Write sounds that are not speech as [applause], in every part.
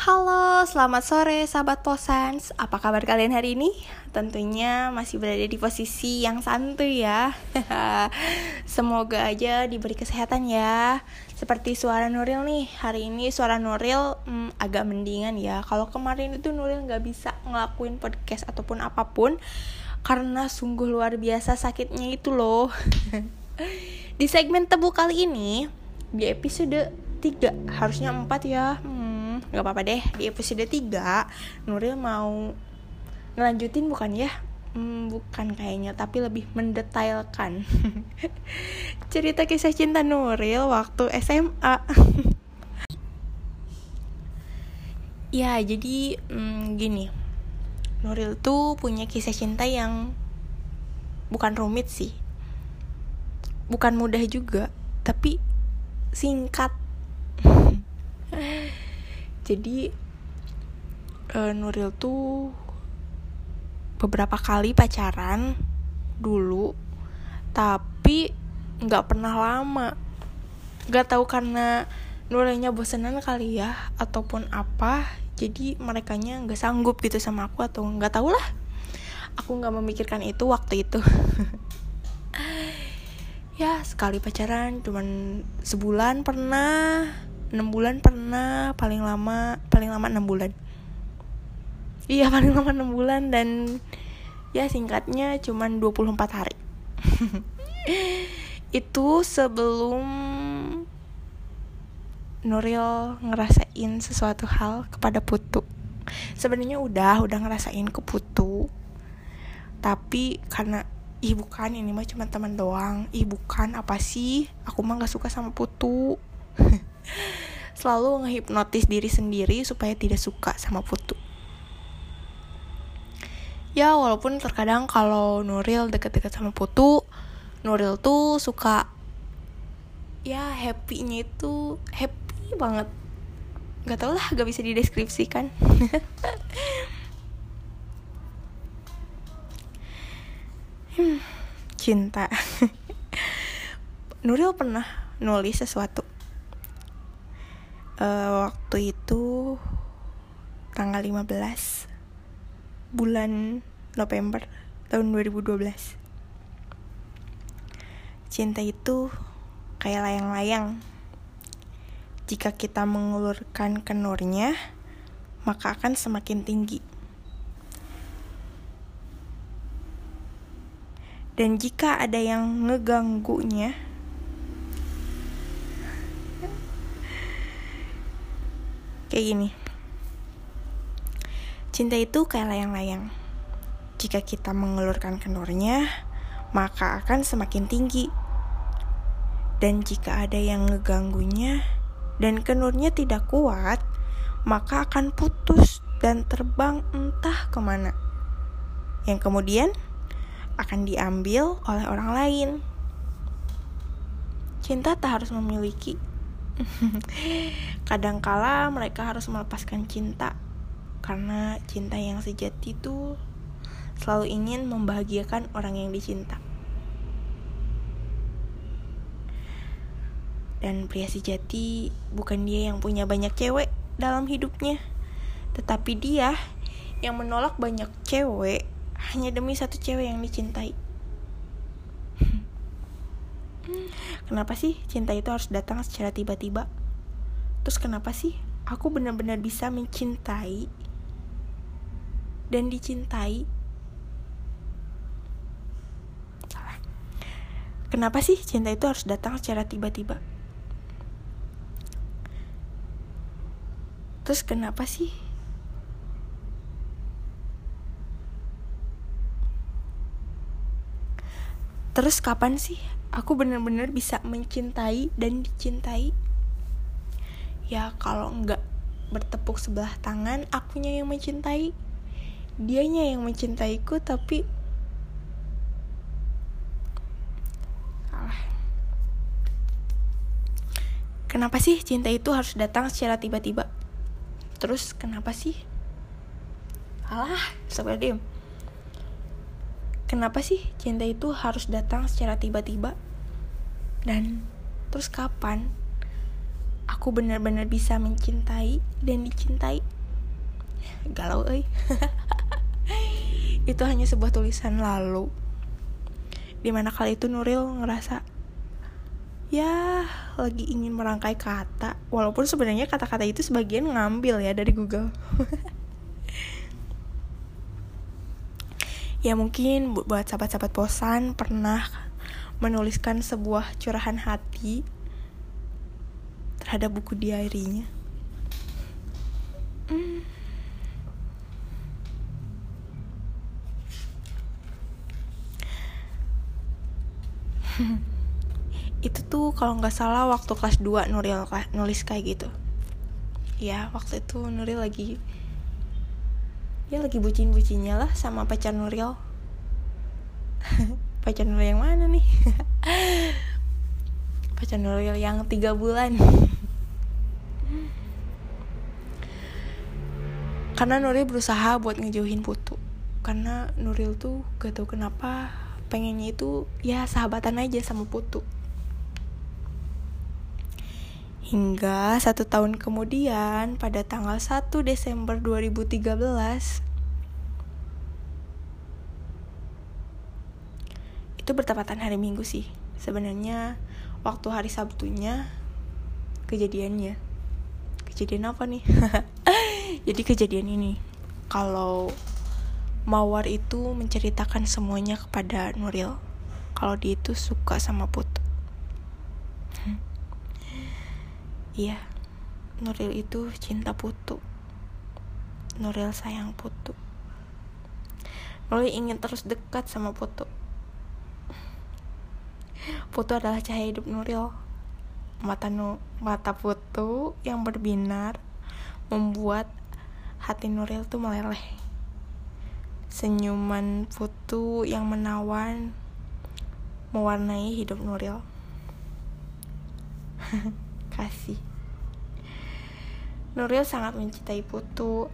Halo, selamat sore sahabat Posans. Apa kabar kalian hari ini? Tentunya masih berada di posisi yang santuy ya. [laughs] Semoga aja diberi kesehatan ya. Seperti suara Nuril nih, hari ini suara Nuril hmm, agak mendingan ya. Kalau kemarin itu Nuril nggak bisa ngelakuin podcast ataupun apa pun karena sungguh luar biasa sakitnya itu loh. [laughs] di segmen tebu kali ini, di episode 3 harusnya 4 ya. Nggak apa-apa deh. Di episode 3 Nuril mau ngelanjutin bukan ya? Hmm, bukan kayaknya tapi lebih mendetailkan. [laughs] Cerita kisah cinta Nuril waktu SMA [laughs] ya jadi hmm, gini. Nuril tuh punya kisah cinta yang bukan rumit sih. Bukan mudah juga tapi singkat jadi uh, Nuril tuh beberapa kali pacaran dulu tapi nggak pernah lama. Nggak tahu karena Nurilnya bosenan kali ya ataupun apa jadi mereka nya nggak sanggup gitu sama aku atau nggak tahu lah. Aku nggak memikirkan itu waktu itu. [laughs] Ya sekali pacaran cuman sebulan pernah 6 bulan pernah paling lama paling lama 6 bulan. Iya [laughs] paling lama 6 bulan dan ya singkatnya cuman 24 hari. [laughs] Itu sebelum Nuril ngerasain sesuatu hal kepada Putu. Sebenarnya udah udah ngerasain ke Putu. Tapi karena ih bukan ini mah cuma teman doang. Ih bukan apa sih? Aku mah gak suka sama Putu [laughs] selalu ngehipnotis diri sendiri supaya tidak suka sama Putu. Ya walaupun terkadang kalau Nuril deket-deket sama Putu, Nuril tuh suka ya happy-nya itu happy banget. Gak tau lah, gak bisa dideskripsikan. [laughs] hmm, cinta. [laughs] Nuril pernah nulis sesuatu uh, waktu itu tanggal 15 bulan November tahun 2012 cinta itu kayak layang-layang. Jika kita mengulurkan kenurnya maka akan semakin tinggi. Dan jika ada yang ngeganggunya Kayak gini. Cinta itu kayak layang-layang. Jika kita mengelurkan kendornya, maka akan semakin tinggi. Dan jika ada yang ngeganggunya dan kenurnya tidak kuat, maka akan putus dan terbang entah ke mana. Yang kemudian akan diambil oleh orang lain. Cinta tak harus memiliki [laughs] Kadangkala mereka harus melepaskan cinta karena cinta yang sejati itu selalu ingin membahagiakan orang yang dicinta. Dan pria sejati bukan dia yang punya banyak cewek dalam hidupnya, tetapi dia yang menolak banyak cewek hanya demi satu cewek yang dicintai. Kenapa sih cinta itu harus datang secara tiba-tiba? Terus kenapa sih aku benar-benar bisa mencintai dan dicintai? Kenapa sih cinta itu harus datang secara tiba-tiba? Terus kenapa sih Terus kapan sih aku benar-benar bisa mencintai dan dicintai. Ya kalau nggak bertepuk sebelah tangan akunya yang mencintai. Dianya yang mencintaiku tapi kenapa sih cinta itu harus datang secara tiba-tiba? Terus kenapa sih? Alah sabar diem Kenapa sih cinta itu harus datang secara tiba-tiba? Dan terus kapan aku benar-benar bisa mencintai dan dicintai? Galau eh. [laughs] Itu hanya sebuah tulisan lalu di mana kali itu Nuril ngerasa ya lagi ingin merangkai kata. Walaupun sebenarnya kata-kata itu sebagian ngambil ya dari Google [laughs] ya mungkin buat sahabat-sahabat posan pernah menuliskan sebuah curahan hati terhadap buku diarinya hmm. [laughs] itu tuh kalau nggak salah waktu kelas 2 Nuril nulis kayak gitu ya waktu itu Nuril lagi ya lagi bucin-bucinnya lah sama pacar Nuril [laughs] pacar Nuril yang mana nih? [laughs] Pacar Nuril yang tiga bulan. [laughs] Karena Nuril berusaha buat ngejauhin Putu. Karena Nuril tuh gak tau kenapa pengennya itu ya sahabatan aja sama Putu Hingga satu tahun kemudian, pada tanggal 1 Desember 2013, itu bertepatan hari Minggu sih. Sebenarnya waktu hari Sabtunya kejadiannya. Kejadian apa nih? [laughs] Jadi kejadian ini. Kalau Mawar itu menceritakan semuanya kepada Nuril. Kalau dia itu suka sama Putu. Iya, Nuril itu cinta Putu. Nuril sayang Putu. Nuril ingin terus dekat sama Putu. Putu adalah cahaya hidup Nuril. Mata nu mata Putu yang berbinar membuat hati Nuril tuh meleleh. Senyuman Putu yang menawan mewarnai hidup Nuril. [laughs] Kasih. Nuril sangat mencintai Putu.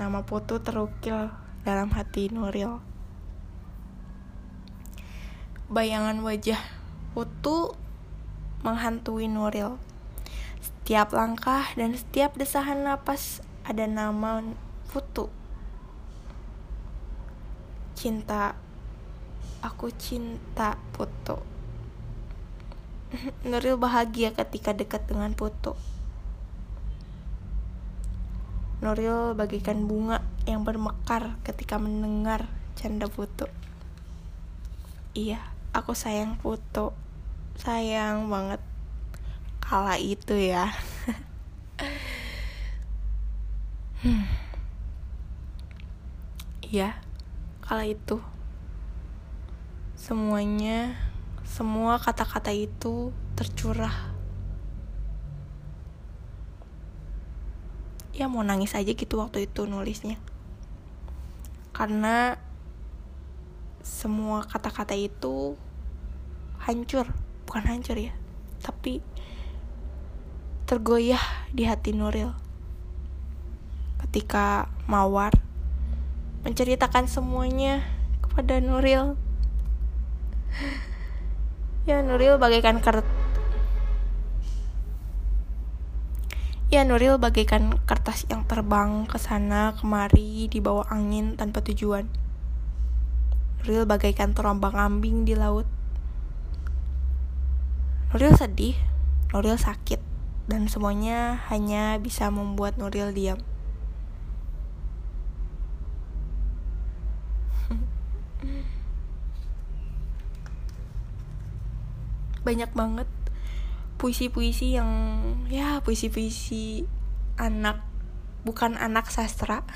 Nama Putu terukil dalam hati Nuril. Bayangan wajah Putu menghantui Nuril. Setiap langkah dan setiap desahan napas ada nama Putu. Cinta, aku cinta Putu. [laughs] Nuril bahagia ketika dekat dengan Putu. Nuril bagikan bunga yang bermekar ketika mendengar canda Putu. Iya, aku sayang Putu. Sayang banget. Kala itu ya. hmm. [laughs] Iya, kala itu. Semuanya, semua kata-kata itu tercurah ya mau nangis aja gitu waktu itu nulisnya. Karena semua kata-kata itu hancur bukan hancur ya tapi tergoyah di hati Nuril. Ketika Mawar menceritakan semuanya kepada Nuril. Ya Nuril bagaikan kertas Ya Nuril bagaikan kertas yang terbang ke sana kemari di bawah angin tanpa tujuan. Nuril bagaikan terombang ambing di laut. Nuril sedih, Nuril sakit, dan semuanya hanya bisa membuat Nuril diam. [laughs] Banyak banget puisi-puisi yang ya puisi-puisi anak bukan anak sastra. [laughs]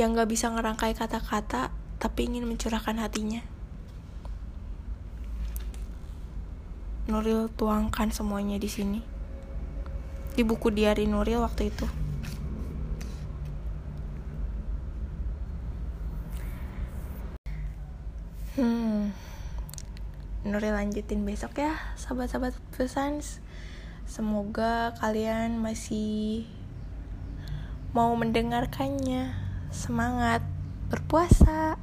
Yang gak bisa ngerangkai kata-kata tapi ingin mencurahkan hatinya. Nuril tuangkan semuanya di sini. Di buku diari Nuril waktu itu. Hmm Nuril lanjutin besok ya sahabat-sahabat pesan semoga kalian masih mau mendengarkannya. Semangat berpuasa